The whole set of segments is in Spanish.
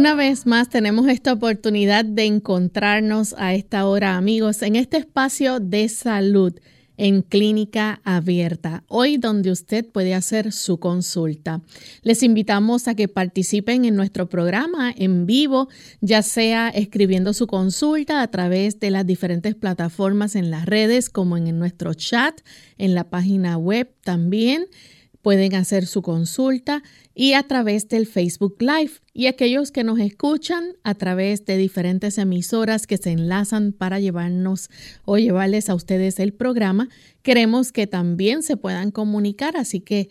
Una vez más tenemos esta oportunidad de encontrarnos a esta hora, amigos, en este espacio de salud en clínica abierta, hoy donde usted puede hacer su consulta. Les invitamos a que participen en nuestro programa en vivo, ya sea escribiendo su consulta a través de las diferentes plataformas en las redes, como en nuestro chat, en la página web también pueden hacer su consulta y a través del Facebook Live. Y aquellos que nos escuchan a través de diferentes emisoras que se enlazan para llevarnos o llevarles a ustedes el programa, queremos que también se puedan comunicar. Así que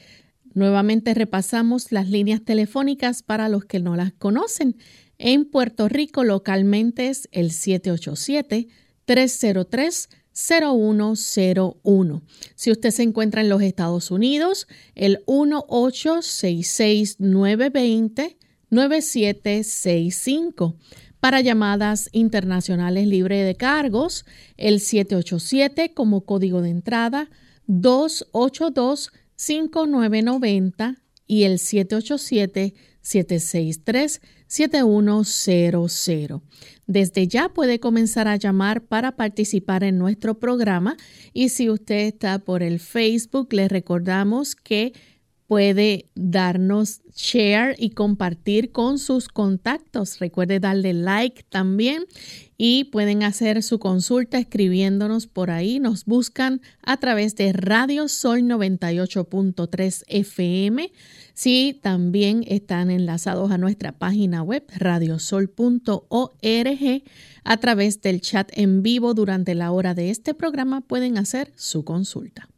nuevamente repasamos las líneas telefónicas para los que no las conocen. En Puerto Rico localmente es el 787 303 0101. Si usted se encuentra en los Estados Unidos, el 1866-920-9765. Para llamadas internacionales libre de cargos, el 787 como código de entrada 282-5990 y el 787 763 7100. Desde ya puede comenzar a llamar para participar en nuestro programa y si usted está por el Facebook, le recordamos que puede darnos share y compartir con sus contactos. Recuerde darle like también y pueden hacer su consulta escribiéndonos por ahí. Nos buscan a través de Radio Sol 98.3 FM Sí, también están enlazados a nuestra página web radiosol.org. A través del chat en vivo durante la hora de este programa pueden hacer su consulta.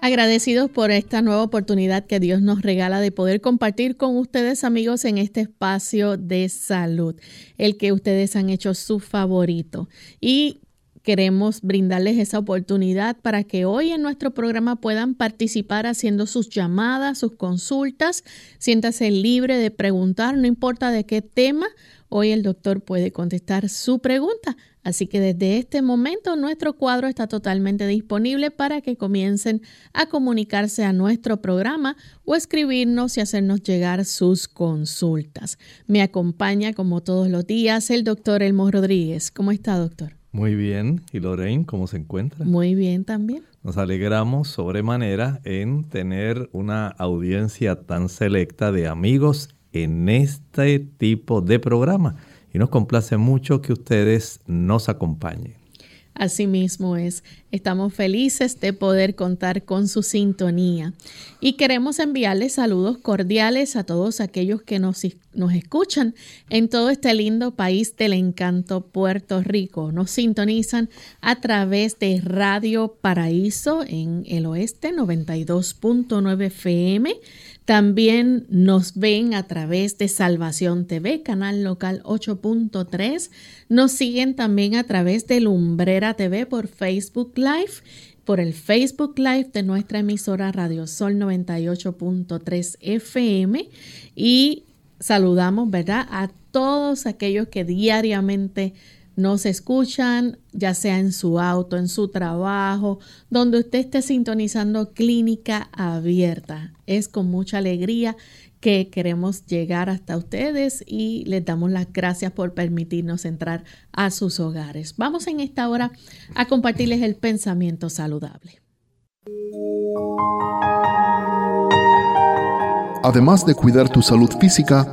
Agradecidos por esta nueva oportunidad que Dios nos regala de poder compartir con ustedes amigos en este espacio de salud, el que ustedes han hecho su favorito. Y Queremos brindarles esa oportunidad para que hoy en nuestro programa puedan participar haciendo sus llamadas, sus consultas. Siéntase libre de preguntar, no importa de qué tema. Hoy el doctor puede contestar su pregunta. Así que desde este momento nuestro cuadro está totalmente disponible para que comiencen a comunicarse a nuestro programa o escribirnos y hacernos llegar sus consultas. Me acompaña como todos los días el doctor Elmo Rodríguez. ¿Cómo está, doctor? Muy bien. ¿Y Lorraine, cómo se encuentra? Muy bien también. Nos alegramos sobremanera en tener una audiencia tan selecta de amigos en este tipo de programa. Y nos complace mucho que ustedes nos acompañen. Asimismo es, estamos felices de poder contar con su sintonía y queremos enviarles saludos cordiales a todos aquellos que nos, nos escuchan en todo este lindo país del encanto Puerto Rico. Nos sintonizan a través de Radio Paraíso en el oeste 92.9 FM también nos ven a través de Salvación TV, canal local 8.3. Nos siguen también a través de Lumbrera TV por Facebook Live, por el Facebook Live de nuestra emisora Radio Sol 98.3 FM. Y saludamos, ¿verdad?, a todos aquellos que diariamente nos escuchan, ya sea en su auto, en su trabajo, donde usted esté sintonizando clínica abierta. Es con mucha alegría que queremos llegar hasta ustedes y les damos las gracias por permitirnos entrar a sus hogares. Vamos en esta hora a compartirles el pensamiento saludable. Además de cuidar tu salud física,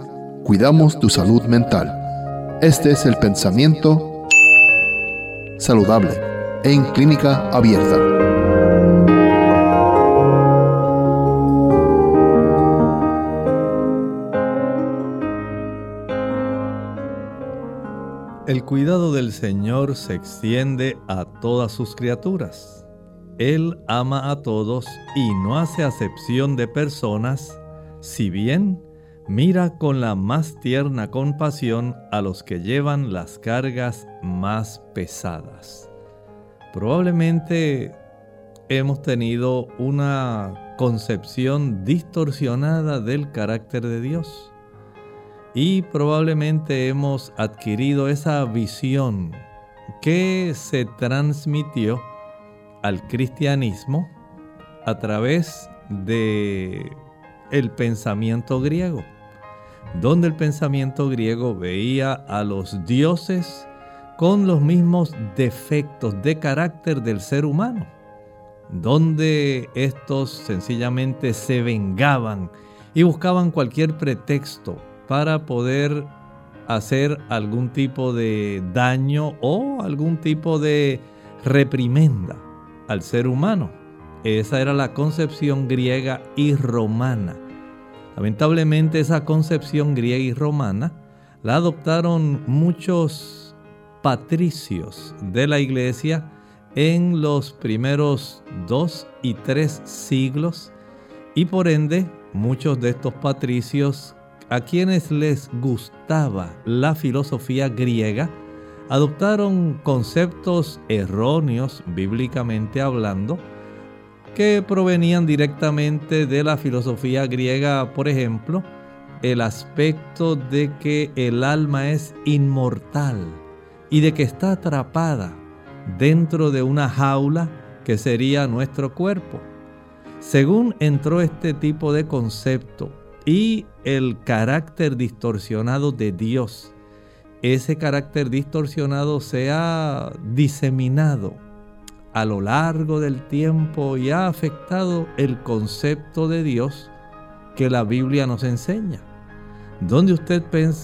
cuidamos tu salud mental. Este es el pensamiento saludable en clínica abierta. El cuidado del Señor se extiende a todas sus criaturas. Él ama a todos y no hace acepción de personas, si bien mira con la más tierna compasión a los que llevan las cargas más pesadas. Probablemente hemos tenido una concepción distorsionada del carácter de Dios y probablemente hemos adquirido esa visión que se transmitió al cristianismo a través de el pensamiento griego, donde el pensamiento griego veía a los dioses con los mismos defectos de carácter del ser humano, donde estos sencillamente se vengaban y buscaban cualquier pretexto para poder hacer algún tipo de daño o algún tipo de reprimenda al ser humano. Esa era la concepción griega y romana. Lamentablemente esa concepción griega y romana la adoptaron muchos patricios de la iglesia en los primeros dos y tres siglos y por ende muchos de estos patricios a quienes les gustaba la filosofía griega, adoptaron conceptos erróneos, bíblicamente hablando, que provenían directamente de la filosofía griega, por ejemplo, el aspecto de que el alma es inmortal y de que está atrapada dentro de una jaula que sería nuestro cuerpo. Según entró este tipo de concepto y el carácter distorsionado de Dios. Ese carácter distorsionado se ha diseminado a lo largo del tiempo y ha afectado el concepto de Dios que la Biblia nos enseña. Donde usted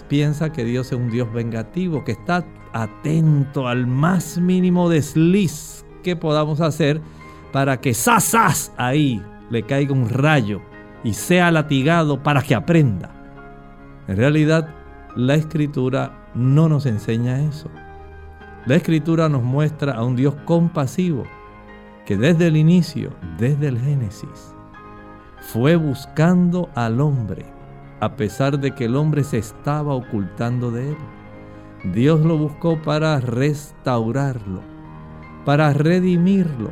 piensa que Dios es un Dios vengativo, que está atento al más mínimo desliz que podamos hacer para que sasas ahí le caiga un rayo y sea latigado para que aprenda. En realidad, la escritura no nos enseña eso. La escritura nos muestra a un Dios compasivo que desde el inicio, desde el Génesis, fue buscando al hombre, a pesar de que el hombre se estaba ocultando de él. Dios lo buscó para restaurarlo, para redimirlo,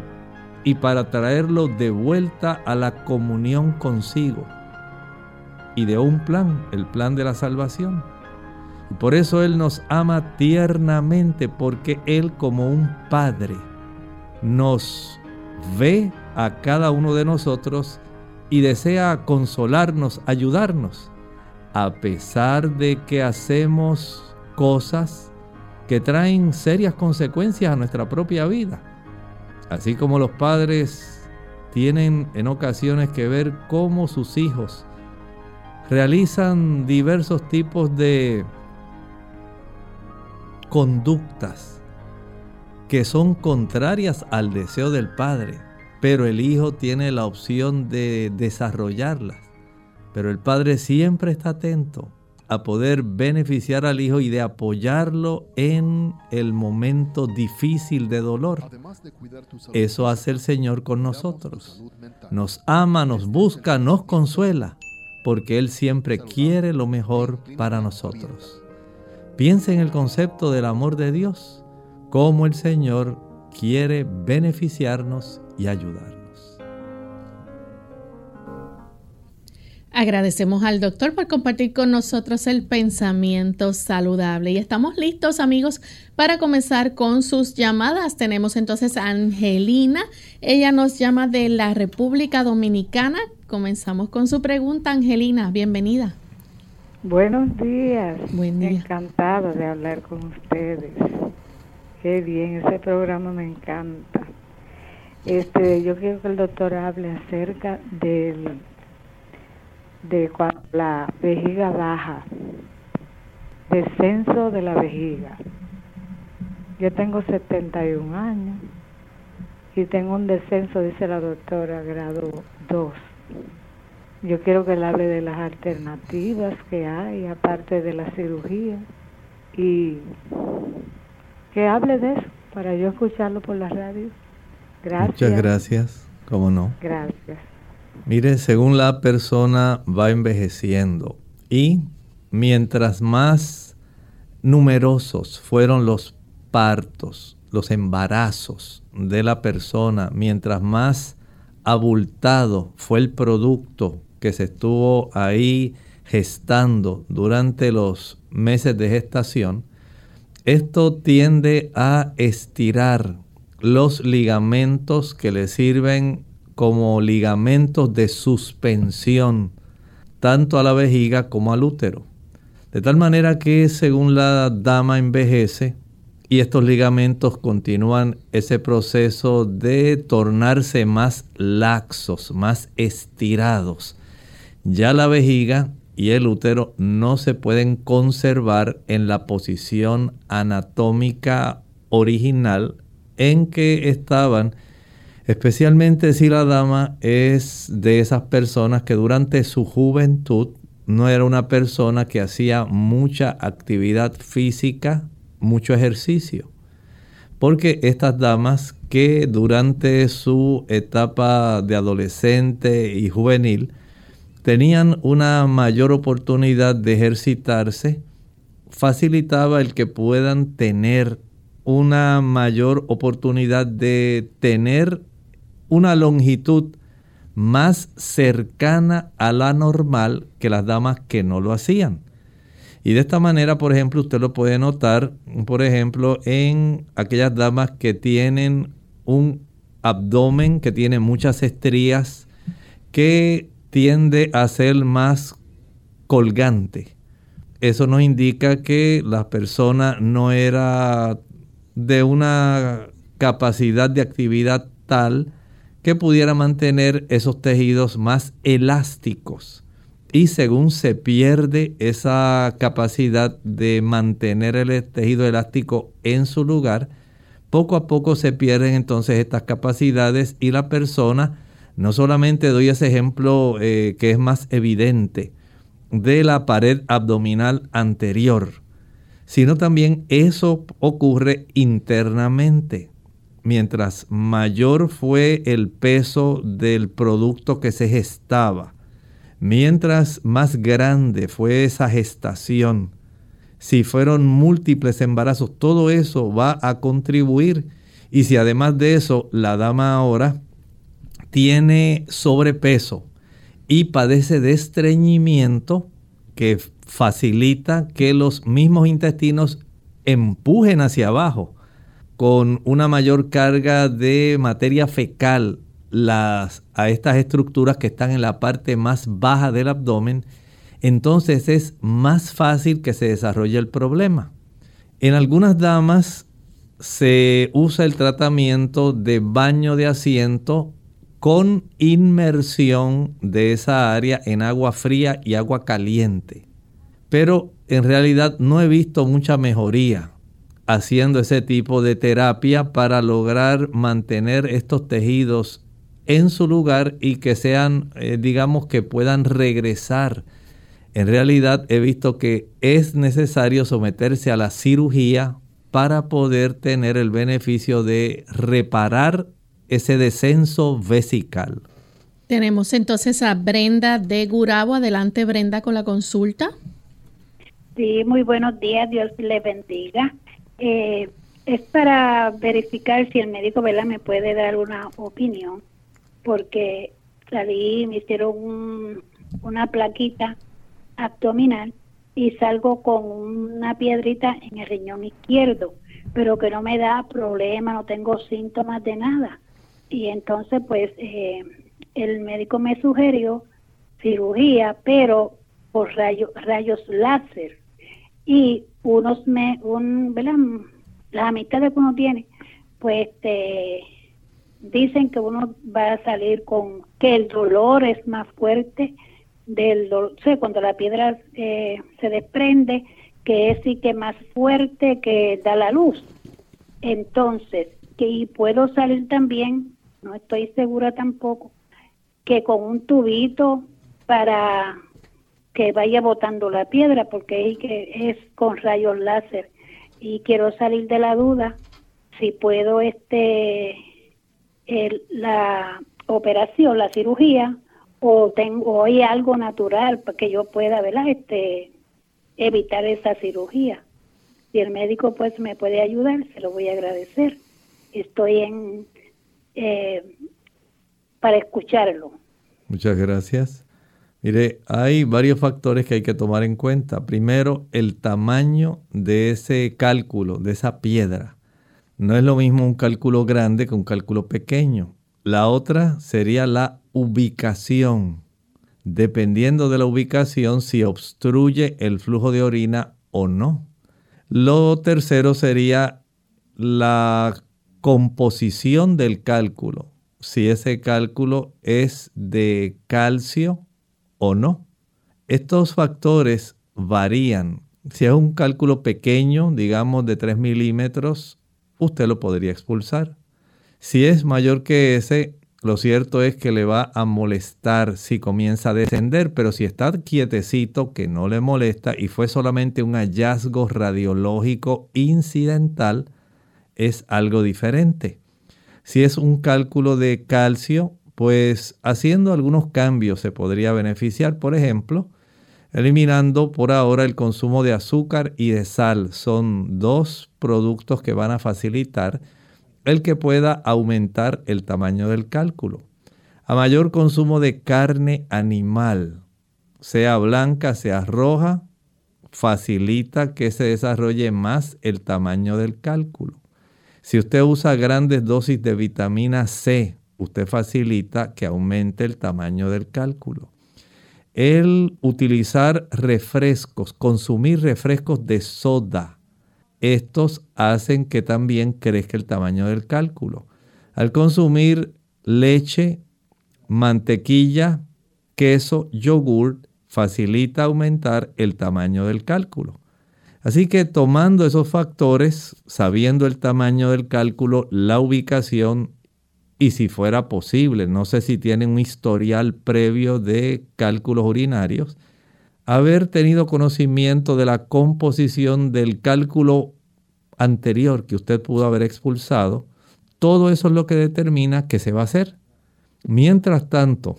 y para traerlo de vuelta a la comunión consigo. Y de un plan, el plan de la salvación. Y por eso Él nos ama tiernamente, porque Él como un Padre nos ve a cada uno de nosotros y desea consolarnos, ayudarnos, a pesar de que hacemos cosas que traen serias consecuencias a nuestra propia vida. Así como los padres tienen en ocasiones que ver cómo sus hijos realizan diversos tipos de conductas que son contrarias al deseo del padre, pero el hijo tiene la opción de desarrollarlas. Pero el padre siempre está atento a poder beneficiar al hijo y de apoyarlo en el momento difícil de dolor. Eso hace el Señor con nosotros. Nos ama, nos busca, nos consuela, porque Él siempre quiere lo mejor para nosotros. Piensa en el concepto del amor de Dios, cómo el Señor quiere beneficiarnos y ayudar. Agradecemos al doctor por compartir con nosotros el pensamiento saludable. Y estamos listos, amigos, para comenzar con sus llamadas. Tenemos entonces a Angelina. Ella nos llama de la República Dominicana. Comenzamos con su pregunta, Angelina. Bienvenida. Buenos días. Buen día. Encantado de hablar con ustedes. Qué bien, ese programa me encanta. Este, yo quiero que el doctor hable acerca del de cuando la vejiga baja, descenso de la vejiga. Yo tengo 71 años y tengo un descenso, dice la doctora, grado 2. Yo quiero que él hable de las alternativas que hay, aparte de la cirugía, y que hable de eso para yo escucharlo por la radio. Gracias. Muchas gracias, cómo no. Gracias. Mire, según la persona va envejeciendo y mientras más numerosos fueron los partos, los embarazos de la persona, mientras más abultado fue el producto que se estuvo ahí gestando durante los meses de gestación, esto tiende a estirar los ligamentos que le sirven como ligamentos de suspensión tanto a la vejiga como al útero. De tal manera que según la dama envejece y estos ligamentos continúan ese proceso de tornarse más laxos, más estirados, ya la vejiga y el útero no se pueden conservar en la posición anatómica original en que estaban, especialmente si la dama es de esas personas que durante su juventud no era una persona que hacía mucha actividad física, mucho ejercicio. Porque estas damas que durante su etapa de adolescente y juvenil tenían una mayor oportunidad de ejercitarse, facilitaba el que puedan tener una mayor oportunidad de tener una longitud más cercana a la normal que las damas que no lo hacían. Y de esta manera, por ejemplo, usted lo puede notar, por ejemplo, en aquellas damas que tienen un abdomen que tiene muchas estrías, que tiende a ser más colgante. Eso nos indica que la persona no era de una capacidad de actividad tal que pudiera mantener esos tejidos más elásticos. Y según se pierde esa capacidad de mantener el tejido elástico en su lugar, poco a poco se pierden entonces estas capacidades y la persona, no solamente doy ese ejemplo eh, que es más evidente de la pared abdominal anterior, sino también eso ocurre internamente. Mientras mayor fue el peso del producto que se gestaba, mientras más grande fue esa gestación, si fueron múltiples embarazos, todo eso va a contribuir. Y si además de eso la dama ahora tiene sobrepeso y padece de estreñimiento, que facilita que los mismos intestinos empujen hacia abajo con una mayor carga de materia fecal las, a estas estructuras que están en la parte más baja del abdomen, entonces es más fácil que se desarrolle el problema. En algunas damas se usa el tratamiento de baño de asiento con inmersión de esa área en agua fría y agua caliente pero en realidad no he visto mucha mejoría haciendo ese tipo de terapia para lograr mantener estos tejidos en su lugar y que sean, eh, digamos, que puedan regresar. En realidad he visto que es necesario someterse a la cirugía para poder tener el beneficio de reparar ese descenso vesical. Tenemos entonces a Brenda de Gurabo. Adelante, Brenda, con la consulta. Sí, muy buenos días, Dios le bendiga. Eh, es para verificar si el médico ¿verdad? me puede dar una opinión, porque salí, me hicieron una plaquita abdominal y salgo con una piedrita en el riñón izquierdo, pero que no me da problema, no tengo síntomas de nada. Y entonces, pues, eh, el médico me sugirió cirugía, pero por rayos láser y unos me, un, ¿verdad? Las amistades que uno tiene, pues este, dicen que uno va a salir con que el dolor es más fuerte del dolor, o cuando la piedra eh, se desprende, que es sí que más fuerte que da la luz. Entonces, que y puedo salir también, no estoy segura tampoco, que con un tubito para que vaya botando la piedra porque es con rayos láser. y quiero salir de la duda si puedo este la operación, la cirugía o tengo hoy algo natural para que yo pueda, ¿verdad? Este evitar esa cirugía. Si el médico pues me puede ayudar, se lo voy a agradecer. Estoy en eh, para escucharlo. Muchas gracias. Mire, hay varios factores que hay que tomar en cuenta. Primero, el tamaño de ese cálculo, de esa piedra. No es lo mismo un cálculo grande que un cálculo pequeño. La otra sería la ubicación. Dependiendo de la ubicación, si obstruye el flujo de orina o no. Lo tercero sería la composición del cálculo. Si ese cálculo es de calcio o no. Estos factores varían. Si es un cálculo pequeño, digamos de 3 milímetros, usted lo podría expulsar. Si es mayor que ese, lo cierto es que le va a molestar si comienza a descender, pero si está quietecito, que no le molesta y fue solamente un hallazgo radiológico incidental, es algo diferente. Si es un cálculo de calcio, pues haciendo algunos cambios se podría beneficiar. Por ejemplo, eliminando por ahora el consumo de azúcar y de sal. Son dos productos que van a facilitar el que pueda aumentar el tamaño del cálculo. A mayor consumo de carne animal, sea blanca, sea roja, facilita que se desarrolle más el tamaño del cálculo. Si usted usa grandes dosis de vitamina C, usted facilita que aumente el tamaño del cálculo. El utilizar refrescos, consumir refrescos de soda, estos hacen que también crezca el tamaño del cálculo. Al consumir leche, mantequilla, queso, yogur, facilita aumentar el tamaño del cálculo. Así que tomando esos factores, sabiendo el tamaño del cálculo, la ubicación y si fuera posible, no sé si tiene un historial previo de cálculos urinarios, haber tenido conocimiento de la composición del cálculo anterior que usted pudo haber expulsado, todo eso es lo que determina qué se va a hacer. Mientras tanto,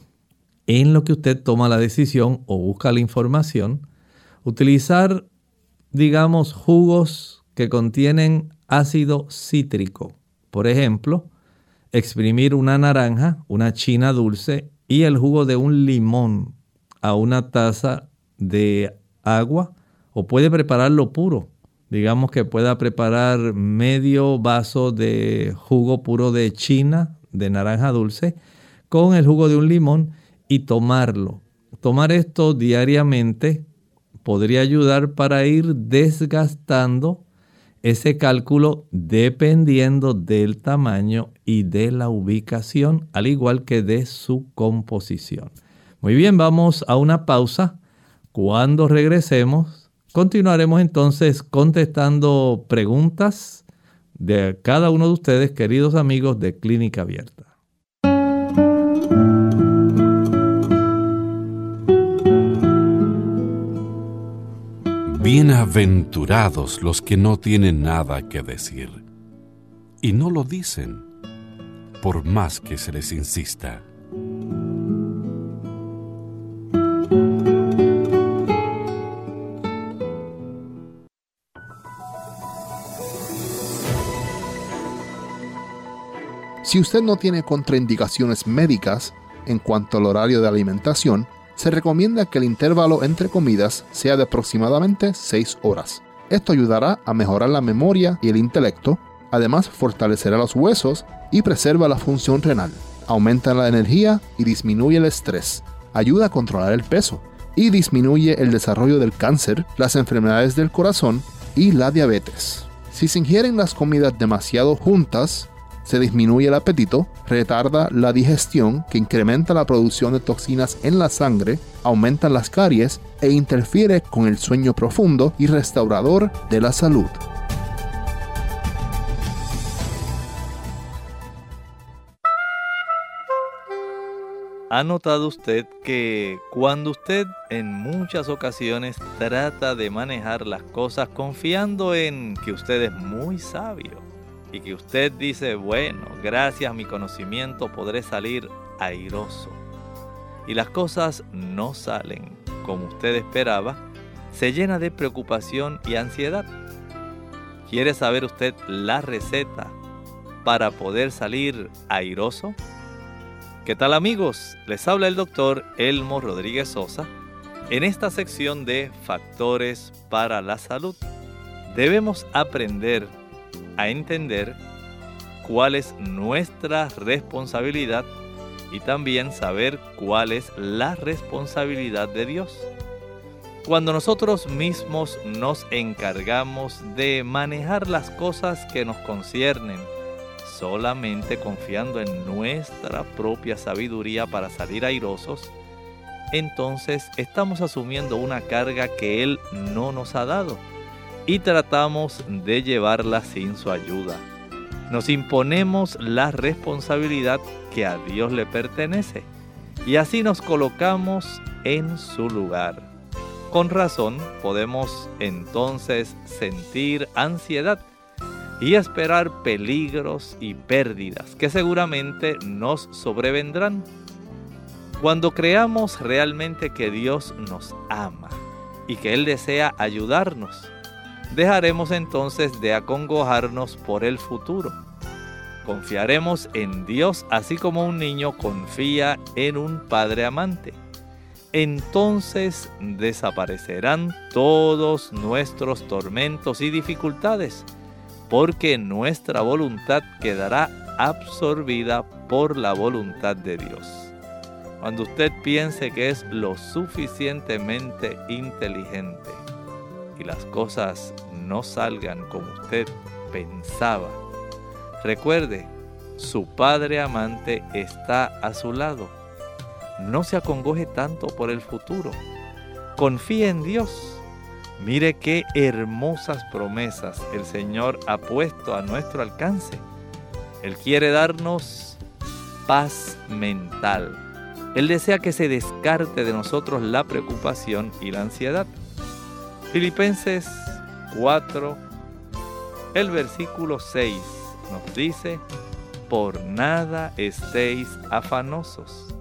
en lo que usted toma la decisión o busca la información, utilizar, digamos, jugos que contienen ácido cítrico. Por ejemplo, exprimir una naranja, una china dulce y el jugo de un limón a una taza de agua o puede prepararlo puro. Digamos que pueda preparar medio vaso de jugo puro de china, de naranja dulce, con el jugo de un limón y tomarlo. Tomar esto diariamente podría ayudar para ir desgastando ese cálculo dependiendo del tamaño y de la ubicación, al igual que de su composición. Muy bien, vamos a una pausa. Cuando regresemos, continuaremos entonces contestando preguntas de cada uno de ustedes, queridos amigos de Clínica Abierta. Bienaventurados los que no tienen nada que decir y no lo dicen por más que se les insista. Si usted no tiene contraindicaciones médicas en cuanto al horario de alimentación, se recomienda que el intervalo entre comidas sea de aproximadamente 6 horas. Esto ayudará a mejorar la memoria y el intelecto, además fortalecerá los huesos y preserva la función renal, aumenta la energía y disminuye el estrés, ayuda a controlar el peso y disminuye el desarrollo del cáncer, las enfermedades del corazón y la diabetes. Si se ingieren las comidas demasiado juntas, se disminuye el apetito, retarda la digestión que incrementa la producción de toxinas en la sangre, aumenta las caries e interfiere con el sueño profundo y restaurador de la salud. ¿Ha notado usted que cuando usted en muchas ocasiones trata de manejar las cosas confiando en que usted es muy sabio y que usted dice, bueno, gracias a mi conocimiento podré salir airoso y las cosas no salen como usted esperaba, se llena de preocupación y ansiedad? ¿Quiere saber usted la receta para poder salir airoso? ¿Qué tal amigos? Les habla el doctor Elmo Rodríguez Sosa en esta sección de Factores para la Salud. Debemos aprender a entender cuál es nuestra responsabilidad y también saber cuál es la responsabilidad de Dios. Cuando nosotros mismos nos encargamos de manejar las cosas que nos conciernen, solamente confiando en nuestra propia sabiduría para salir airosos, entonces estamos asumiendo una carga que Él no nos ha dado y tratamos de llevarla sin su ayuda. Nos imponemos la responsabilidad que a Dios le pertenece y así nos colocamos en su lugar. Con razón podemos entonces sentir ansiedad y esperar peligros y pérdidas que seguramente nos sobrevendrán. Cuando creamos realmente que Dios nos ama y que Él desea ayudarnos, dejaremos entonces de acongojarnos por el futuro. Confiaremos en Dios así como un niño confía en un padre amante. Entonces desaparecerán todos nuestros tormentos y dificultades porque nuestra voluntad quedará absorbida por la voluntad de Dios. Cuando usted piense que es lo suficientemente inteligente y las cosas no salgan como usted pensaba, recuerde, su Padre amante está a su lado. No se acongoje tanto por el futuro. Confíe en Dios Mire qué hermosas promesas el Señor ha puesto a nuestro alcance. Él quiere darnos paz mental. Él desea que se descarte de nosotros la preocupación y la ansiedad. Filipenses 4, el versículo 6 nos dice, por nada estéis afanosos,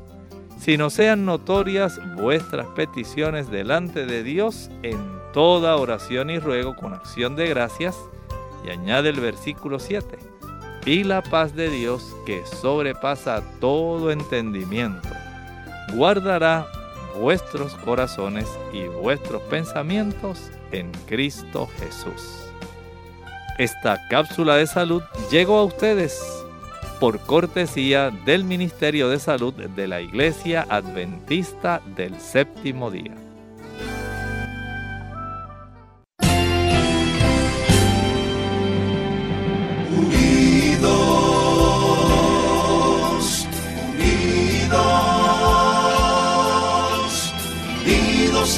sino sean notorias vuestras peticiones delante de Dios en toda oración y ruego con acción de gracias. Y añade el versículo 7. Y la paz de Dios que sobrepasa todo entendimiento, guardará vuestros corazones y vuestros pensamientos en Cristo Jesús. Esta cápsula de salud llegó a ustedes por cortesía del Ministerio de Salud de la Iglesia Adventista del Séptimo Día.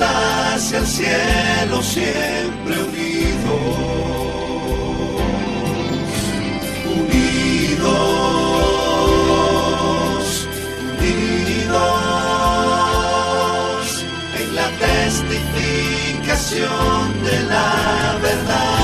Hacia el cielo siempre unidos, unidos, unidos en la testificación de la verdad,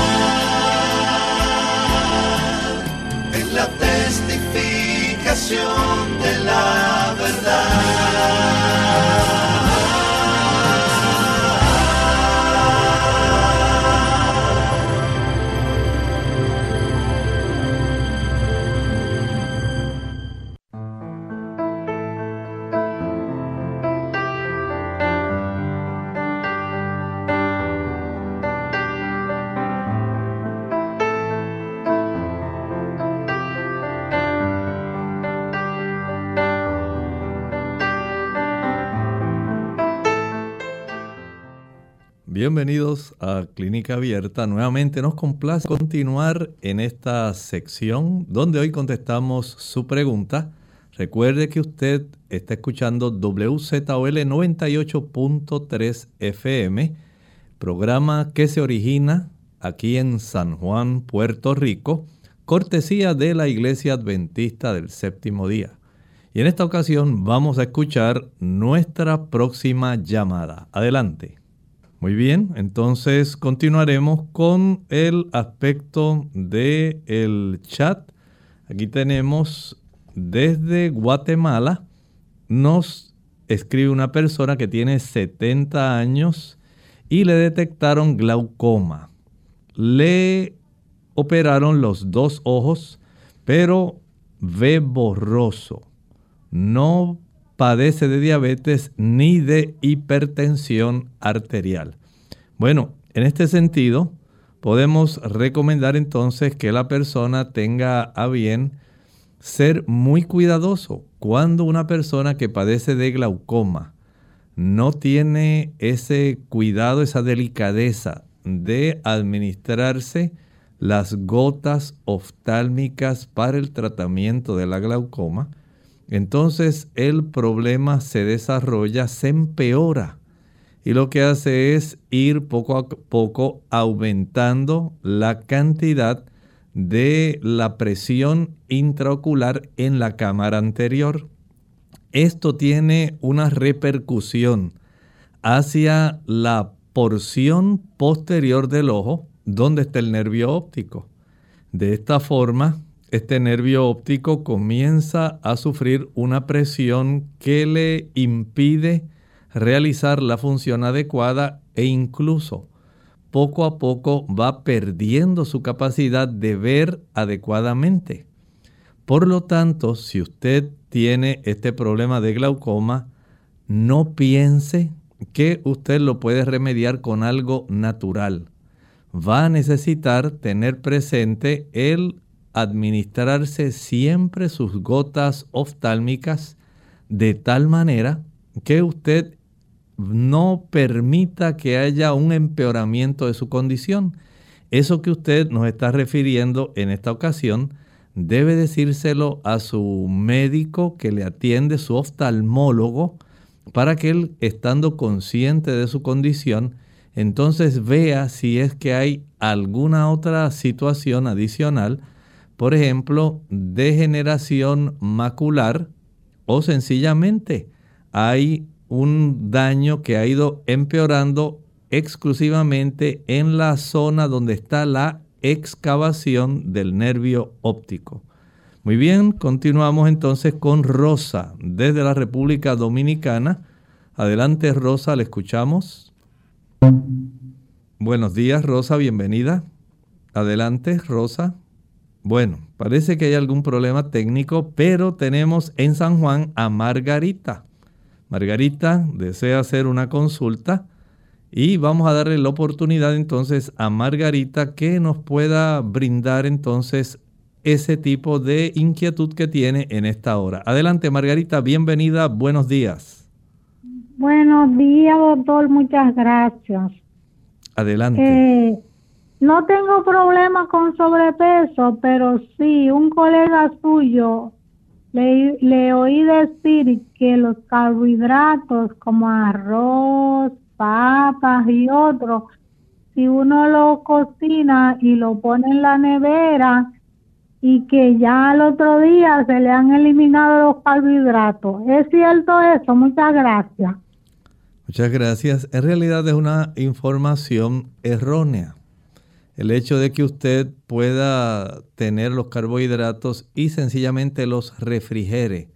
Bienvenidos a Clínica Abierta. Nuevamente nos complace continuar en esta sección donde hoy contestamos su pregunta. Recuerde que usted está escuchando WZOL 98.3 FM, programa que se origina aquí en San Juan, Puerto Rico, cortesía de la Iglesia Adventista del Séptimo Día. Y en esta ocasión vamos a escuchar nuestra próxima llamada. Adelante. Muy bien, entonces continuaremos con el aspecto del el chat. Aquí tenemos desde Guatemala, nos escribe una persona que tiene 70 años y le detectaron glaucoma. Le operaron los dos ojos, pero ve borroso. No padece de diabetes ni de hipertensión arterial. Bueno, en este sentido, podemos recomendar entonces que la persona tenga a bien ser muy cuidadoso cuando una persona que padece de glaucoma no tiene ese cuidado, esa delicadeza de administrarse las gotas oftálmicas para el tratamiento de la glaucoma, entonces el problema se desarrolla, se empeora y lo que hace es ir poco a poco aumentando la cantidad de la presión intraocular en la cámara anterior. Esto tiene una repercusión hacia la porción posterior del ojo donde está el nervio óptico. De esta forma, este nervio óptico comienza a sufrir una presión que le impide realizar la función adecuada e incluso poco a poco va perdiendo su capacidad de ver adecuadamente. Por lo tanto, si usted tiene este problema de glaucoma, no piense que usted lo puede remediar con algo natural. Va a necesitar tener presente el administrarse siempre sus gotas oftálmicas de tal manera que usted no permita que haya un empeoramiento de su condición. Eso que usted nos está refiriendo en esta ocasión debe decírselo a su médico que le atiende, su oftalmólogo, para que él, estando consciente de su condición, entonces vea si es que hay alguna otra situación adicional por ejemplo, degeneración macular o sencillamente hay un daño que ha ido empeorando exclusivamente en la zona donde está la excavación del nervio óptico. Muy bien, continuamos entonces con Rosa desde la República Dominicana. Adelante Rosa, le escuchamos. Buenos días Rosa, bienvenida. Adelante Rosa. Bueno, parece que hay algún problema técnico, pero tenemos en San Juan a Margarita. Margarita desea hacer una consulta y vamos a darle la oportunidad entonces a Margarita que nos pueda brindar entonces ese tipo de inquietud que tiene en esta hora. Adelante Margarita, bienvenida, buenos días. Buenos días doctor, muchas gracias. Adelante. Eh, no tengo problema con sobrepeso, pero sí, un colega suyo le, oí decir que los carbohidratos como arroz, papas y otros, si uno lo cocina y lo pone en la nevera y que ya al otro día se le han eliminado los carbohidratos. ¿Es cierto eso? Muchas gracias. Muchas gracias. En realidad es una información errónea. El hecho de que usted pueda tener los carbohidratos y sencillamente los refrigere,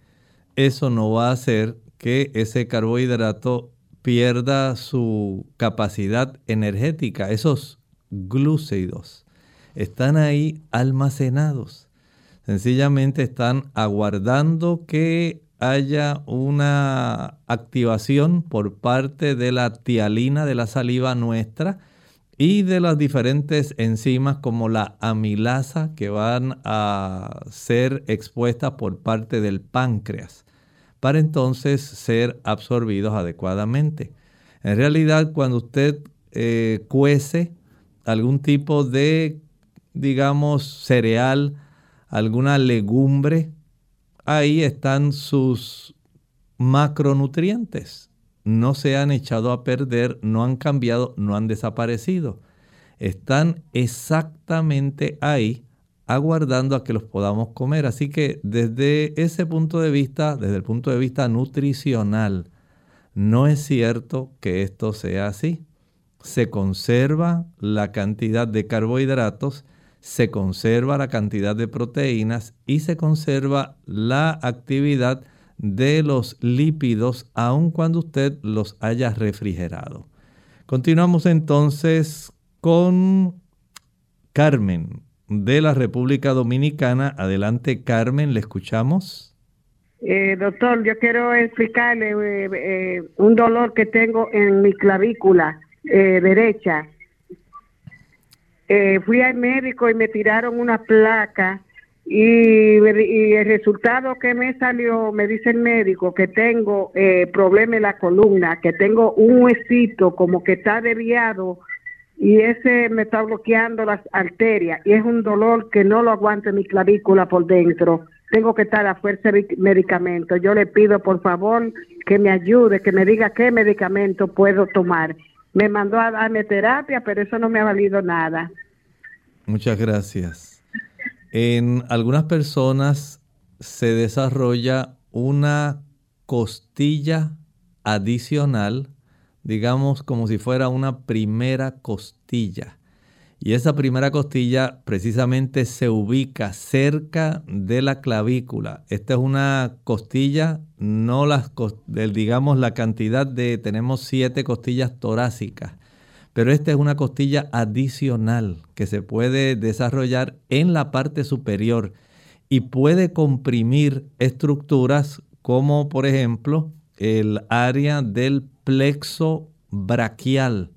eso no va a hacer que ese carbohidrato pierda su capacidad energética. Esos glúcidos están ahí almacenados. Sencillamente están aguardando que haya una activación por parte de la tialina de la saliva nuestra y de las diferentes enzimas como la amilasa que van a ser expuestas por parte del páncreas para entonces ser absorbidos adecuadamente. En realidad, cuando usted eh, cuece algún tipo de, digamos, cereal, alguna legumbre, ahí están sus macronutrientes no se han echado a perder, no han cambiado, no han desaparecido. Están exactamente ahí aguardando a que los podamos comer. Así que desde ese punto de vista, desde el punto de vista nutricional, no es cierto que esto sea así. Se conserva la cantidad de carbohidratos, se conserva la cantidad de proteínas y se conserva la actividad de los lípidos aun cuando usted los haya refrigerado. Continuamos entonces con Carmen de la República Dominicana. Adelante, Carmen, le escuchamos. Eh, doctor, yo quiero explicarle eh, eh, un dolor que tengo en mi clavícula derecha. fui al médico y me tiraron una placa y, el resultado que me salió, me dice el médico que tengo problema en la columna, que tengo un huesito como que está desviado y ese me está bloqueando las arterias y es un dolor que no lo aguante mi clavícula por dentro. Tengo que estar a fuerza de medicamento. Yo le pido por favor que me ayude, que me diga qué medicamento puedo tomar. Me mandó a darme terapia, pero eso no me ha valido nada. Muchas gracias. En algunas personas se desarrolla una costilla adicional digamos como si fuera una primera costilla. Y esa primera costilla precisamente se ubica cerca de la clavícula. Esta es una costilla, no las, digamos la cantidad de, tenemos siete costillas torácicas, pero esta es una costilla adicional que se puede desarrollar en la parte superior y puede comprimir estructuras como por ejemplo el área del plexo braquial,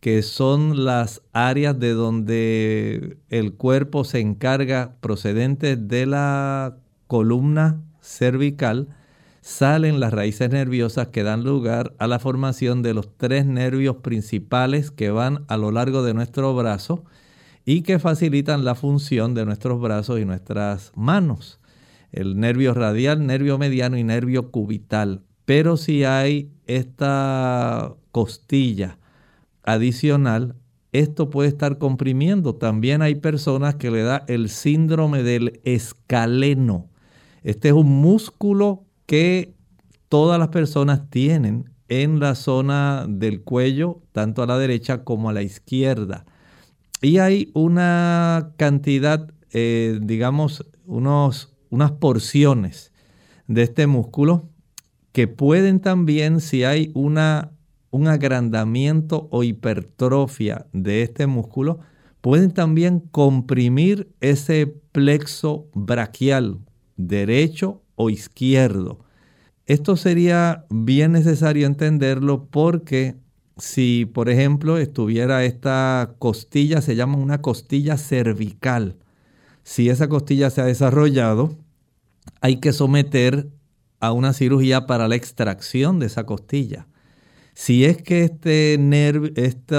que son las áreas de donde el cuerpo se encarga procedente de la columna cervical, salen las raíces nerviosas que dan lugar a la formación de los tres nervios principales que van a lo largo de nuestro brazo y que facilitan la función de nuestros brazos y nuestras manos. El nervio radial, nervio mediano y nervio cubital. Pero si hay esta costilla adicional, esto puede estar comprimiendo. También hay personas que le da el síndrome del escaleno. Este es un músculo que todas las personas tienen en la zona del cuello, tanto a la derecha como a la izquierda. Y hay una cantidad, eh, digamos, unos, unas porciones de este músculo que pueden también, si hay una, un agrandamiento o hipertrofia de este músculo, pueden también comprimir ese plexo braquial, derecho o izquierdo. Esto sería bien necesario entenderlo porque si, por ejemplo, estuviera esta costilla, se llama una costilla cervical. Si esa costilla se ha desarrollado, hay que someter a una cirugía para la extracción de esa costilla. Si es que este nervio, este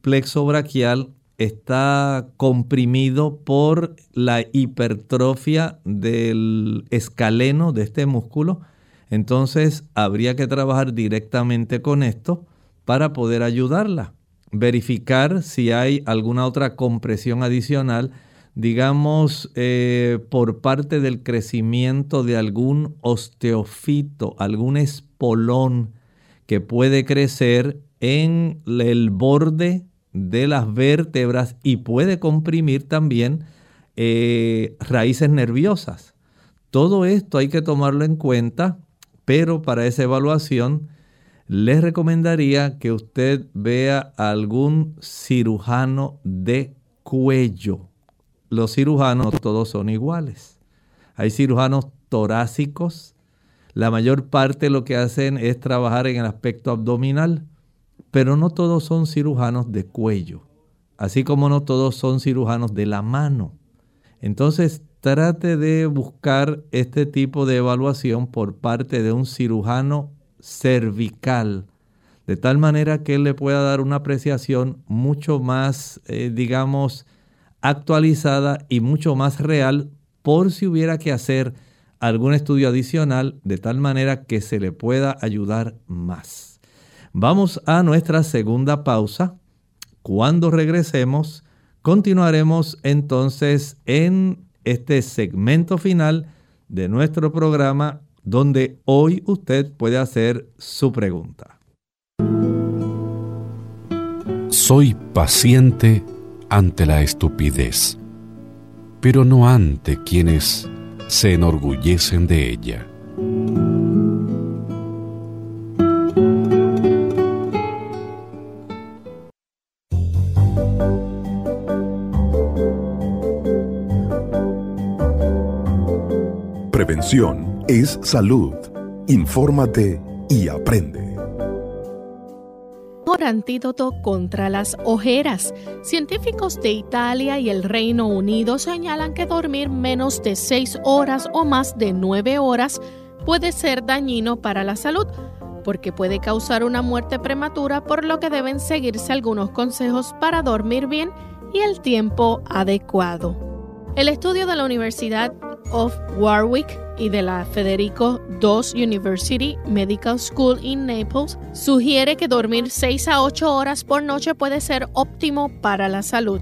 plexo braquial está comprimido por la hipertrofia del escaleno de este músculo, entonces habría que trabajar directamente con esto para poder ayudarla. Verificar si hay alguna otra compresión adicional digamos, eh, por parte del crecimiento de algún osteofito, algún espolón que puede crecer en el borde de las vértebras y puede comprimir también eh, raíces nerviosas. Todo esto hay que tomarlo en cuenta, pero para esa evaluación les recomendaría que usted vea a algún cirujano de cuello los cirujanos todos son iguales. Hay cirujanos torácicos. La mayor parte lo que hacen es trabajar en el aspecto abdominal, pero no todos son cirujanos de cuello, así como no todos son cirujanos de la mano. Entonces, trate de buscar este tipo de evaluación por parte de un cirujano cervical, de tal manera que él le pueda dar una apreciación mucho más, eh, digamos, actualizada y mucho más real por si hubiera que hacer algún estudio adicional de tal manera que se le pueda ayudar más. Vamos a nuestra segunda pausa. Cuando regresemos, Continuaremos entonces en este segmento final de nuestro programa donde hoy usted puede hacer su pregunta. Soy paciente ante la estupidez, pero no ante quienes se enorgullecen de ella. Prevención es salud. Infórmate y aprende antídoto contra las ojeras. Científicos de Italia y el Reino Unido señalan que dormir menos de 6 horas o más de 9 horas puede ser dañino para la salud porque puede causar una muerte prematura, por lo que deben seguirse algunos consejos para dormir bien y el tiempo adecuado. El estudio de la Universidad of Warwick y de la Federico II University Medical School in Naples sugiere que dormir 6 a 8 horas por noche puede ser óptimo para la salud.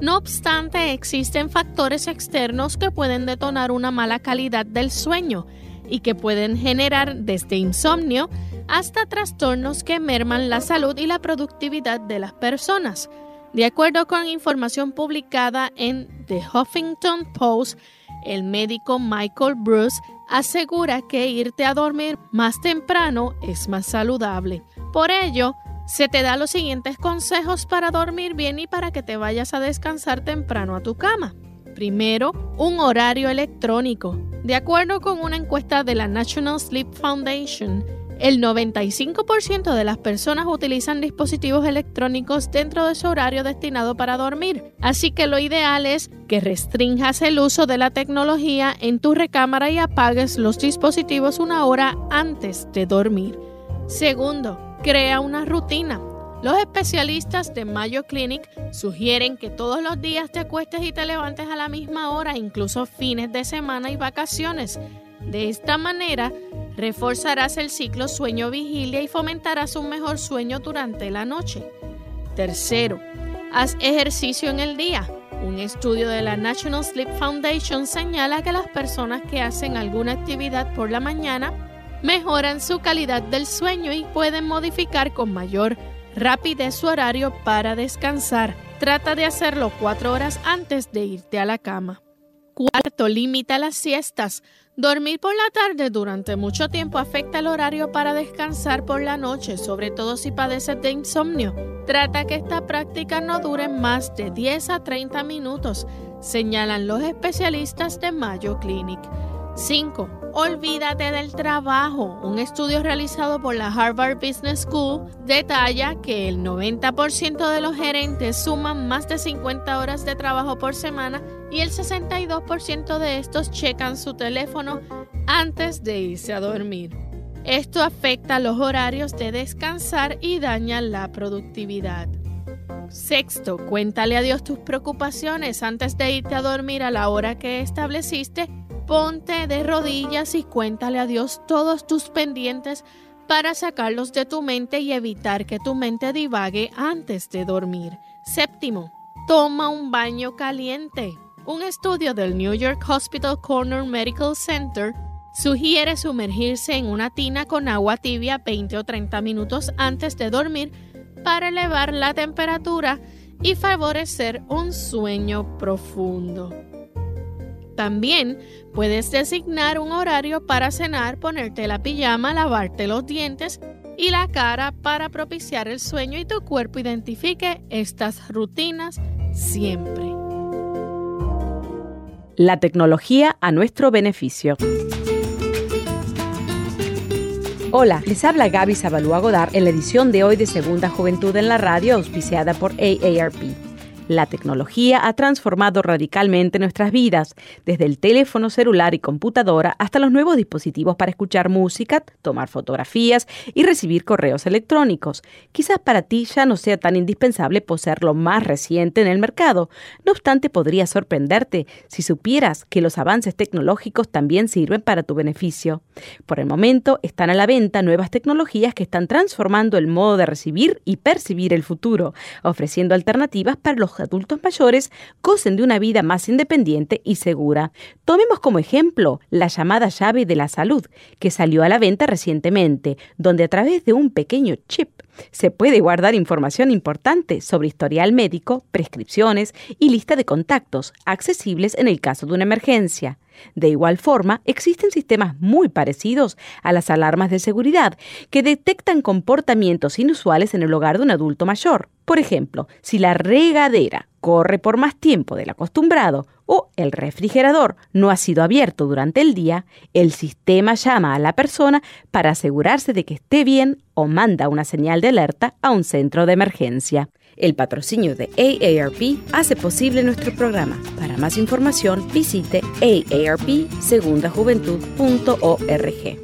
No obstante, existen factores externos que pueden detonar una mala calidad del sueño y que pueden generar desde insomnio hasta trastornos que merman la salud y la productividad de las personas. De acuerdo con información publicada en The Huffington Post, el médico Michael Bruce asegura que irte a dormir más temprano es más saludable. Por ello, se te da los siguientes consejos para dormir bien y para que te vayas a descansar temprano a tu cama. Primero, un horario electrónico. De acuerdo con una encuesta de la National Sleep Foundation, el 95% de las personas utilizan dispositivos electrónicos dentro de su horario destinado para dormir, así que lo ideal es que restringas el uso de la tecnología en tu recámara y apagues los dispositivos una hora antes de dormir. Segundo, crea una rutina. Los especialistas de Mayo Clinic sugieren que todos los días te acuestes y te levantes a la misma hora, incluso fines de semana y vacaciones. De esta manera, reforzarás el ciclo sueño-vigilia y fomentarás un mejor sueño durante la noche. Tercero, haz ejercicio en el día. Un estudio de la National Sleep Foundation señala que las personas que hacen alguna actividad por la mañana mejoran su calidad del sueño y pueden modificar con mayor rapidez su horario para descansar. Trata de hacerlo cuatro horas antes de irte a la cama. Cuarto, limita las siestas. Dormir por la tarde durante mucho tiempo afecta el horario para descansar por la noche, sobre todo si padeces de insomnio. Trata que esta práctica no dure más de 10 a 30 minutos, señalan los especialistas de Mayo Clinic. 5. Olvídate del trabajo. Un estudio realizado por la Harvard Business School detalla que el 90% de los gerentes suman más de 50 horas de trabajo por semana y el 62% de estos checan su teléfono antes de irse a dormir. Esto afecta los horarios de descansar y daña la productividad. Sexto, cuéntale a Dios tus preocupaciones antes de irte a dormir a la hora que estableciste Ponte de rodillas y cuéntale a Dios todos tus pendientes para sacarlos de tu mente y evitar que tu mente divague antes de dormir. Séptimo, toma un baño caliente. Un estudio del New York Hospital Corner Medical Center sugiere sumergirse en una tina con agua tibia 20 o 30 minutos antes de dormir para elevar la temperatura y favorecer un sueño profundo. También puedes designar un horario para cenar, ponerte la pijama, lavarte los dientes y la cara para propiciar el sueño y tu cuerpo identifique estas rutinas siempre. La tecnología a nuestro beneficio. Hola, les habla Gaby Zabalúa Godard en la edición de hoy de Segunda Juventud en la Radio, auspiciada por AARP. La tecnología ha transformado radicalmente nuestras vidas, desde el teléfono celular y computadora hasta los nuevos dispositivos para escuchar música, tomar fotografías y recibir correos electrónicos. Quizás para ti ya no sea tan indispensable poseer lo más reciente en el mercado. No obstante, podría sorprenderte si supieras que los avances tecnológicos también sirven para tu beneficio. Por el momento están a la venta nuevas tecnologías que están transformando el modo de recibir y percibir el futuro, ofreciendo alternativas para los adultos mayores gocen de una vida más independiente y segura. Tomemos como ejemplo la llamada llave de la salud, que salió a la venta recientemente, donde a través de un pequeño chip se puede guardar información importante sobre historial médico, prescripciones y lista de contactos accesibles en el caso de una emergencia. De igual forma, existen sistemas muy parecidos a las alarmas de seguridad que detectan comportamientos inusuales en el hogar de un adulto mayor. Por ejemplo, si la regadera corre por más tiempo del acostumbrado o el refrigerador no ha sido abierto durante el día, el sistema llama a la persona para asegurarse de que esté bien o manda una señal de alerta a un centro de emergencia. El patrocinio de AARP hace posible nuestro programa. Para más información visite aarpsegundajuventud.org.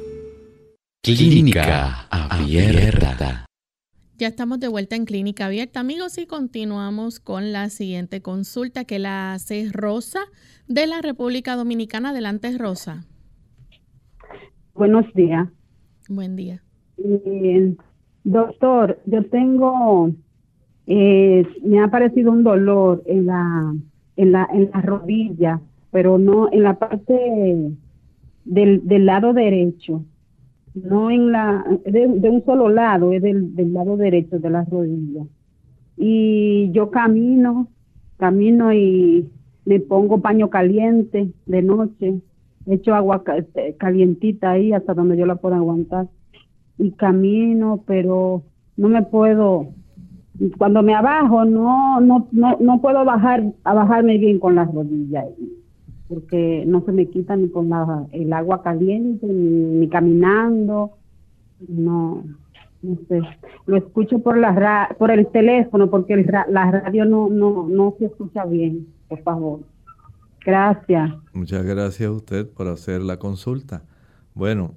Clínica Abierta. Ya estamos de vuelta en Clínica Abierta, amigos, y continuamos con la siguiente consulta que la hace Rosa de la República Dominicana. Adelante, Rosa. Buenos días. Buen día. Eh, doctor, yo tengo, eh, me ha aparecido un dolor en la, en la, en la rodilla, pero no en la parte del, del lado derecho no en la, de, un solo lado, es del, del, lado derecho de la rodilla. Y yo camino, camino y me pongo paño caliente de noche, echo agua este, calientita ahí hasta donde yo la pueda aguantar. Y camino, pero no me puedo, cuando me abajo, no, no, no, no puedo bajar, a bajarme bien con las rodillas porque no se me quita ni con el agua caliente, ni, caminando, no, no sé. Lo escucho por la por el teléfono, porque la radio no, no, no se escucha bien, por favor. Gracias. Muchas gracias a usted por hacer la consulta. Bueno,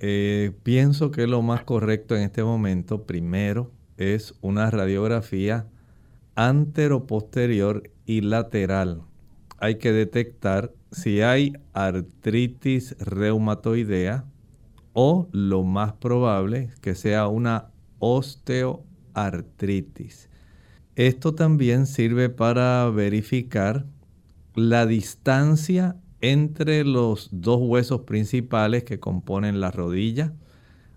eh, pienso que lo más correcto en este momento, primero, es una radiografía antero-posterior y lateral hay que detectar si hay artritis reumatoidea o lo más probable que sea una osteoartritis. Esto también sirve para verificar la distancia entre los dos huesos principales que componen la rodilla.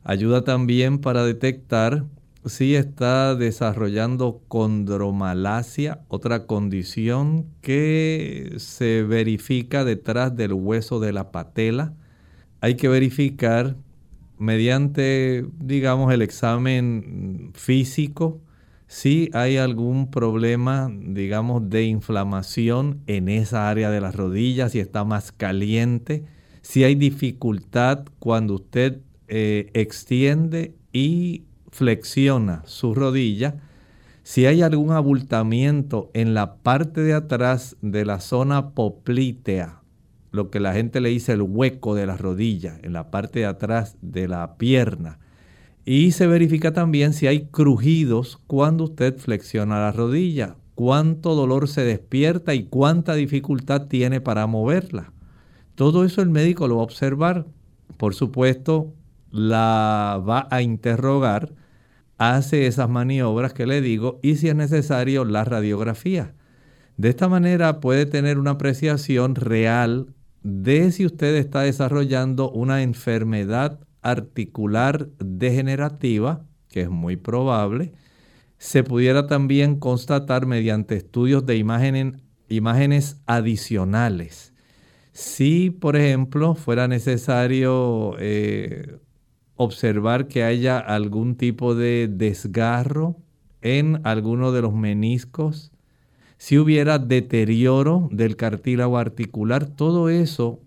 Ayuda también para detectar sí está desarrollando condromalacia, otra condición que se verifica detrás del hueso de la patela. Hay que verificar mediante, digamos, el examen físico si hay algún problema, digamos, de inflamación en esa área de las rodillas, si está más caliente, si hay dificultad cuando usted eh, extiende y flexiona su rodilla, si hay algún abultamiento en la parte de atrás de la zona poplítea, lo que la gente le dice el hueco de la rodilla, en la parte de atrás de la pierna. Y se verifica también si hay crujidos cuando usted flexiona la rodilla, cuánto dolor se despierta y cuánta dificultad tiene para moverla. Todo eso el médico lo va a observar. Por supuesto, la va a interrogar hace esas maniobras que le digo y si es necesario la radiografía. De esta manera puede tener una apreciación real de si usted está desarrollando una enfermedad articular degenerativa, que es muy probable. Se pudiera también constatar mediante estudios de imágenes, adicionales. Si, por ejemplo, fuera necesario eh, observar que haya algún tipo de desgarro en alguno de los meniscos, si hubiera deterioro del cartílago articular, todo eso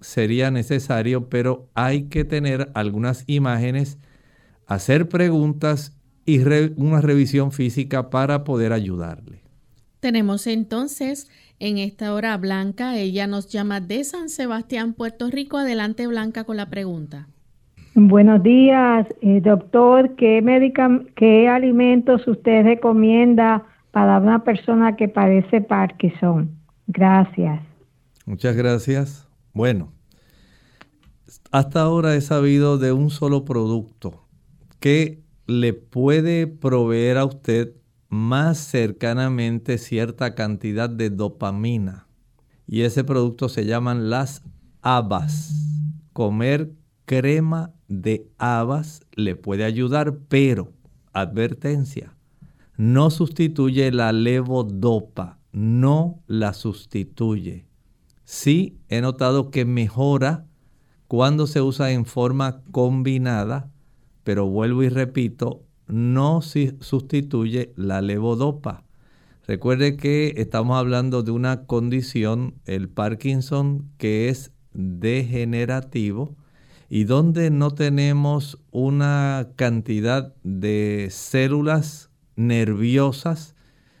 sería necesario, pero hay que tener algunas imágenes, hacer preguntas y una revisión física para poder ayudarle. Tenemos entonces en esta hora Blanca, ella nos llama de San Sebastián, Puerto Rico. Adelante Blanca con la pregunta. Buenos días, eh, doctor. ¿Qué, ¿Qué alimentos usted recomienda para una persona que padece Parkinson? Gracias. Muchas gracias. Bueno, hasta ahora he sabido de un solo producto que le puede proveer a usted más cercanamente cierta cantidad de dopamina. Y ese producto se llaman las habas. Comer crema de habas le puede ayudar, pero, advertencia, no sustituye la levodopa, no la sustituye. Sí he notado que mejora cuando se usa en forma combinada, pero vuelvo y repito, no sustituye la levodopa. Recuerde que estamos hablando de una condición, el Parkinson, que es degenerativo y donde no tenemos una cantidad de células nerviosas,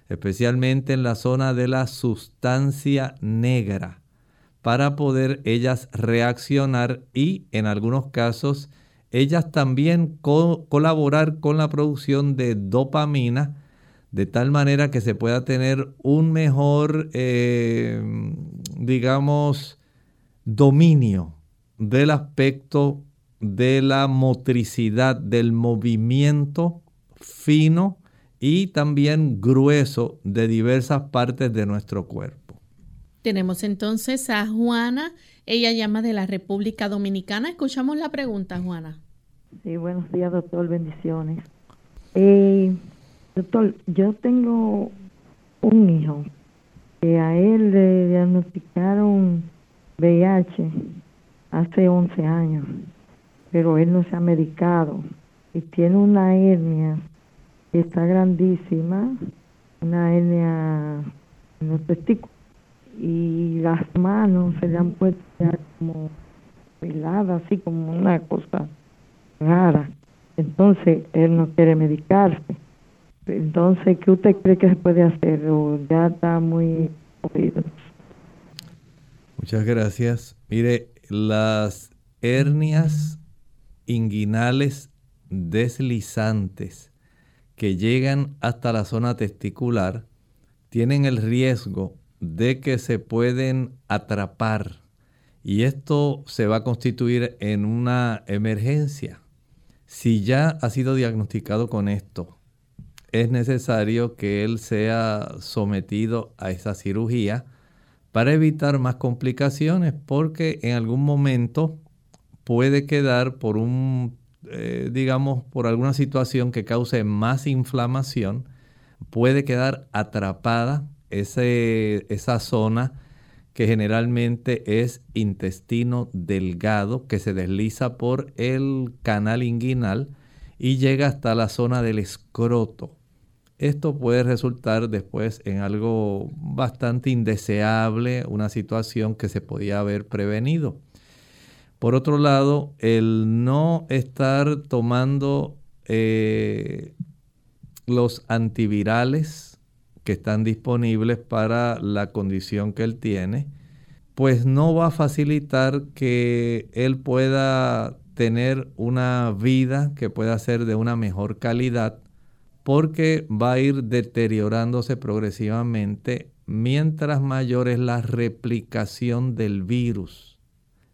especialmente en la zona de la sustancia negra, para poder ellas reaccionar y en algunos casos ellas también colaborar con la producción de dopamina, de tal manera que se pueda tener un mejor, eh, digamos, dominio del aspecto de la motricidad, del movimiento fino y también grueso de diversas partes de nuestro cuerpo. Tenemos entonces a Juana, ella llama de la República Dominicana. Escuchamos la pregunta, Juana. Sí, buenos días, doctor, bendiciones. Eh, doctor, yo tengo un hijo que a él le diagnosticaron VIH hace 11 años, pero él no se ha medicado y tiene una hernia que está grandísima, una hernia en los testículos y las manos se le han puesto ya como peladas, así como una cosa rara. Entonces él no quiere medicarse. Entonces, ¿qué usted cree que se puede hacer? ¿O ya está muy jodido? Muchas gracias. Mire, las hernias inguinales deslizantes que llegan hasta la zona testicular tienen el riesgo de que se pueden atrapar y esto se va a constituir en una emergencia. Si ya ha sido diagnosticado con esto, es necesario que él sea sometido a esa cirugía para evitar más complicaciones, porque en algún momento puede quedar por un, eh, digamos, por alguna situación que cause más inflamación, puede quedar atrapada esa zona que generalmente es intestino delgado, que se desliza por el canal inguinal y llega hasta la zona del escroto. Esto puede resultar después en algo bastante indeseable, una situación que se podía haber prevenido. Por otro lado, el no estar tomando eh, los antivirales que están disponibles para la condición que él tiene, pues no va a facilitar que él pueda tener una vida que pueda ser de una mejor calidad porque va a ir deteriorándose progresivamente mientras mayor es la replicación del virus.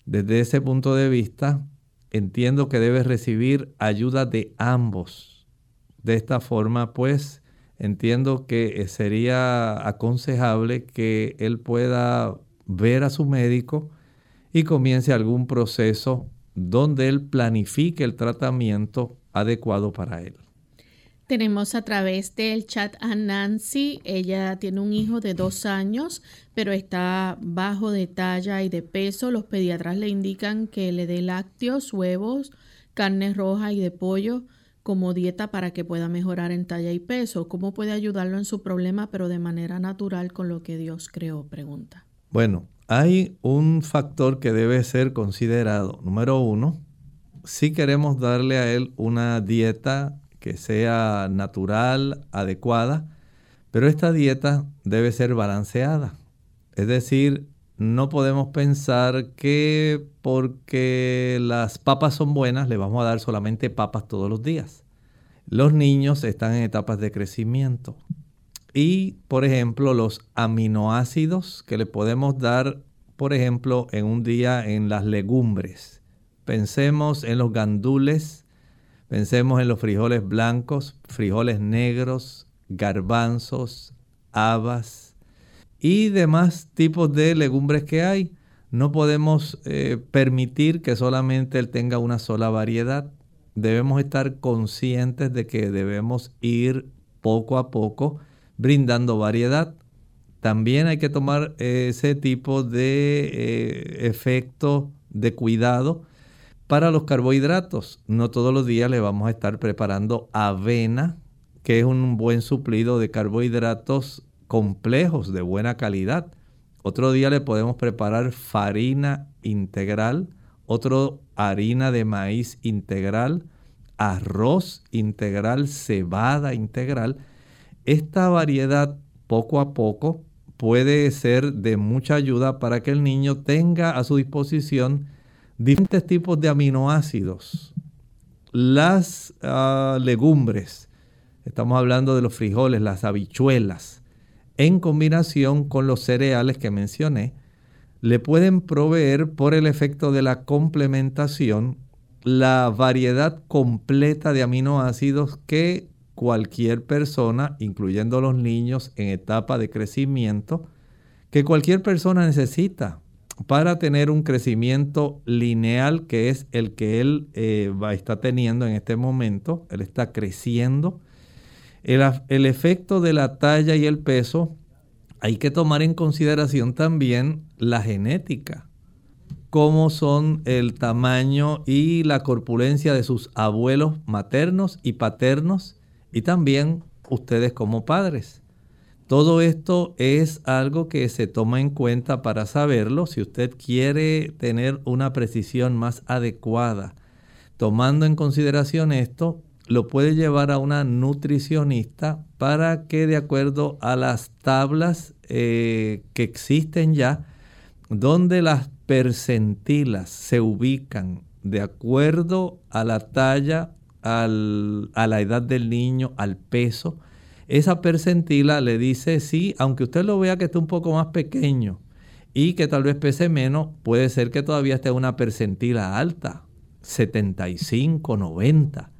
Desde ese punto de vista, entiendo que debe recibir ayuda de ambos. De esta forma, pues, entiendo que sería aconsejable que él pueda ver a su médico y comience algún proceso donde él planifique el tratamiento adecuado para él. Tenemos a través del chat a Nancy. Ella tiene un hijo de dos años, pero está bajo de talla y de peso. Los pediatras le indican que le dé lácteos, huevos, carne roja y de pollo como dieta para que pueda mejorar en talla y peso. ¿Cómo puede ayudarlo en su problema, pero de manera natural con lo que Dios creó? Pregunta. Bueno, hay un factor que debe ser considerado. Número uno, si queremos darle a él una dieta que sea natural, adecuada, pero esta dieta debe ser balanceada. Es decir, no podemos pensar que porque las papas son buenas le vamos a dar solamente papas todos los días. Los niños están en etapas de crecimiento. Y, por ejemplo, los aminoácidos que le podemos dar, por ejemplo, en un día en las legumbres. Pensemos en los gandules, Pensemos en los frijoles blancos, frijoles negros, garbanzos, habas y demás tipos de legumbres que hay. No podemos eh, permitir que solamente él tenga una sola variedad. Debemos estar conscientes de que debemos ir poco a poco brindando variedad. También hay que tomar ese tipo de eh, efecto de cuidado para los carbohidratos. No todos los días le vamos a estar preparando avena, que es un buen suplido de carbohidratos complejos de buena calidad. Otro día le podemos preparar farina integral, otro harina de maíz integral, arroz integral, cebada integral. Esta variedad poco a poco puede ser de mucha ayuda para que el niño tenga a su disposición diferentes tipos de aminoácidos. Las ah, legumbres, estamos hablando de los frijoles, las habichuelas, en combinación con los cereales que mencioné, le pueden proveer por el efecto de la complementación la variedad completa de aminoácidos que cualquier persona, incluyendo los niños en etapa de crecimiento, que cualquier persona necesita para tener un crecimiento lineal que es el que él eh, está teniendo en este momento. Él está creciendo. El, el efecto de la talla y el peso, hay que tomar en consideración también la genética cómo son el tamaño y la corpulencia de sus abuelos maternos y paternos y también ustedes como padres. Todo esto es algo que se toma en cuenta para saberlo si usted quiere tener una precisión más adecuada. Tomando en consideración esto, lo puede llevar a una nutricionista para que de acuerdo a las tablas eh, que existen ya, donde las percentilas se ubican de acuerdo a la talla, a la edad del niño, al peso, esa percentila le dice sí, aunque usted lo vea que esté un poco más pequeño y que tal vez pese menos, puede ser que todavía esté una percentila alta, 75, 90.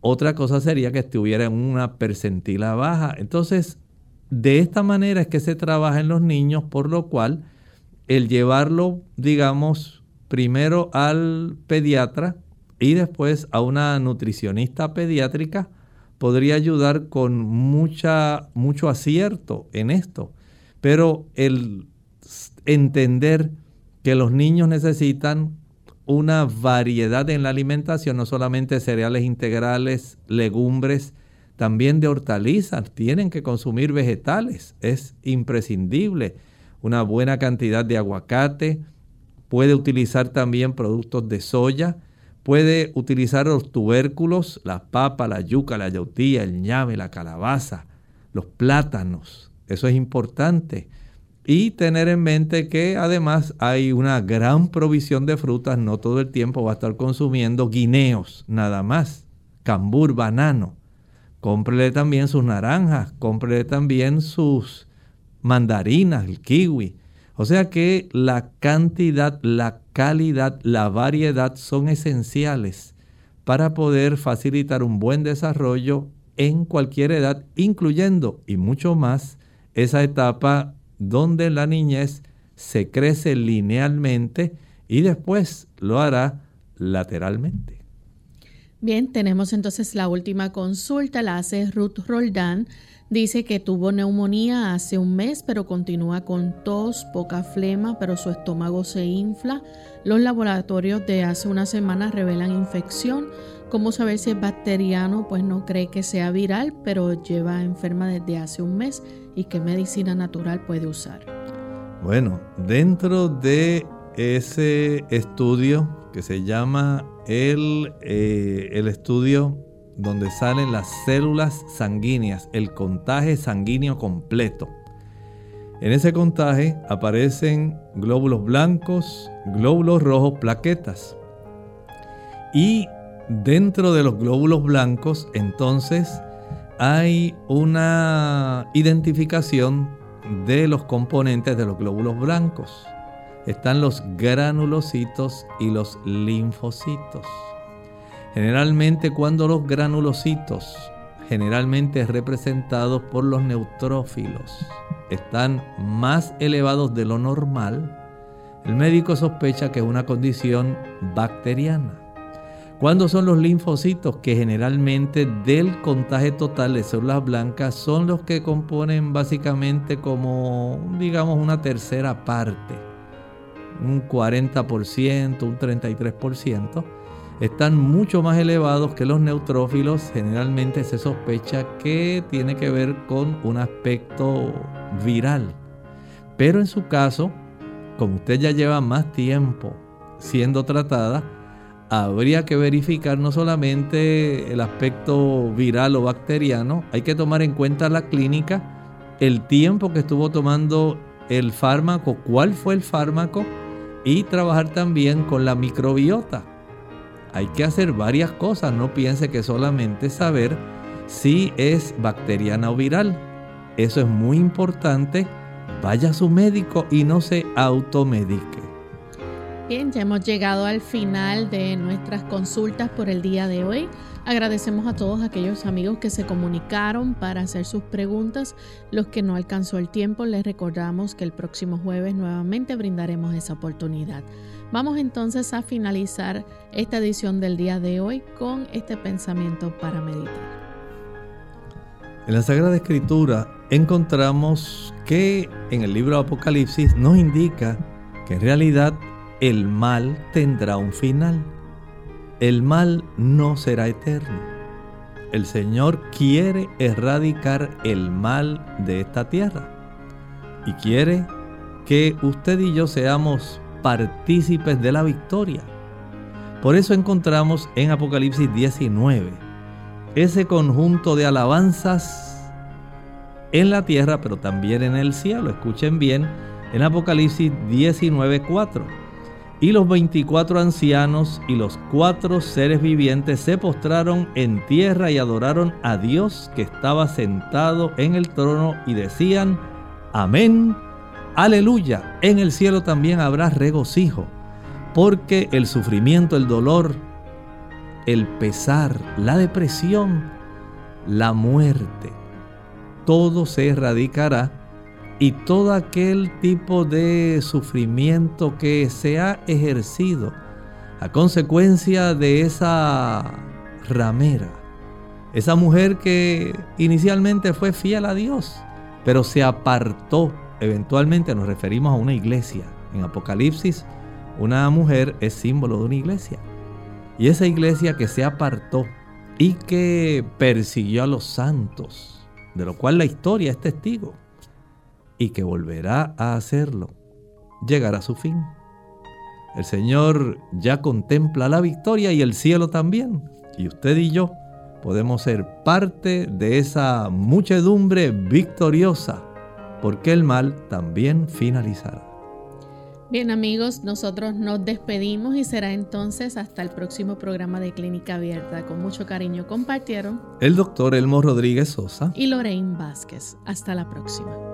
Otra cosa sería que estuviera en una percentila baja. Entonces, de esta manera es que se trabaja en los niños, por lo cual el llevarlo, digamos, primero al pediatra y después a una nutricionista pediátrica, podría ayudar con mucha, mucho acierto en esto. Pero el entender que los niños necesitan una variedad en la alimentación, no solamente cereales integrales, legumbres, también de hortalizas, tienen que consumir vegetales, es imprescindible. Una buena cantidad de aguacate, puede utilizar también productos de soya, Puede utilizar los tubérculos, la papa, la yuca, la yautía, el ñame, la calabaza, los plátanos. Eso es importante. Y tener en mente que además hay una gran provisión de frutas. No todo el tiempo va a estar consumiendo guineos, nada más. Cambur, banano. Cómprele también sus naranjas, cómprele también sus mandarinas, el kiwi. O sea que la cantidad, la calidad, la variedad son esenciales para poder facilitar un buen desarrollo en cualquier edad, incluyendo y mucho más esa etapa donde la niñez se crece linealmente y después lo hará lateralmente. Bien, tenemos entonces la última consulta, la hace Ruth Roldán Dice que tuvo neumonía hace un mes, pero continúa con tos, poca flema, pero su estómago se infla. Los laboratorios de hace una semana revelan infección. ¿Cómo saber si es bacteriano? Pues no cree que sea viral, pero lleva enferma desde hace un mes. ¿Y qué medicina natural puede usar? Bueno, dentro de ese estudio que se llama el, eh, el estudio donde salen las células sanguíneas, el contaje sanguíneo completo. En ese contaje aparecen glóbulos blancos, glóbulos rojos, plaquetas. Y dentro de los glóbulos blancos, entonces, hay una identificación de los componentes de los glóbulos blancos. Están los granulocitos y los linfocitos. Generalmente cuando los granulocitos generalmente representados por los neutrófilos. Están más elevados de lo normal. El médico sospecha que es una condición bacteriana. ¿Cuándo son los linfocitos? Que generalmente del contagio total de células blancas son los que componen básicamente como, digamos, una tercera parte. Un 40%, un 33% están mucho más elevados que los neutrófilos. Generalmente se sospecha que tiene que ver con un aspecto viral. Pero en su caso, como usted ya lleva más tiempo siendo tratada, habría que verificar no solamente el aspecto viral o bacteriano, hay que tomar en cuenta la clínica, el tiempo que estuvo tomando el fármaco, cuál fue el fármaco y trabajar también con la microbiota hay que hacer varias cosas, no piense que solamente saber si es bacteriana o viral. Eso es muy importante. Vaya a su médico y no se automedique. Bien, ya hemos llegado al final de nuestras consultas por el día de hoy. Agradecemos a todos aquellos amigos que se comunicaron para hacer sus preguntas. Los que no alcanzó el tiempo, les recordamos que el próximo jueves nuevamente brindaremos esa oportunidad. Vamos entonces a finalizar esta edición del día de hoy con este pensamiento para meditar. En la Sagrada Escritura encontramos que en el libro de Apocalipsis nos indica que en realidad el mal tendrá un final. El mal no será eterno. El Señor quiere erradicar el mal de esta tierra y quiere que usted y yo seamos partícipes de la victoria. Por eso encontramos en Apocalipsis 19 ese conjunto de alabanzas en la tierra, pero también en el cielo. Escuchen bien, en Apocalipsis 19:4. Y los 24 ancianos y los cuatro seres vivientes se postraron en tierra y adoraron a Dios que estaba sentado en el trono y decían, Amén Aleluya, en el cielo también habrá regocijo, porque el sufrimiento, el dolor, el pesar, la depresión, la muerte, todo se erradicará y todo aquel tipo de sufrimiento que se ha ejercido a consecuencia de esa ramera, esa mujer que inicialmente fue fiel a Dios, pero se apartó eventualmente nos referimos a una iglesia. En Apocalipsis, una mujer es símbolo de una iglesia. Y esa iglesia que se apartó y que persiguió a los santos, de lo cual la historia es testigo, y que volverá a hacerlo, llegará a su fin. El Señor ya contempla la victoria y el cielo también. Y usted y yo podemos ser parte de esa muchedumbre victoriosa porque el mal también finalizará. Bien amigos, nosotros nos despedimos y será entonces hasta el próximo programa de Clínica Abierta. Con mucho cariño compartieron el doctor Elmo Rodríguez Sosa y Lorraine Vázquez. Hasta la próxima.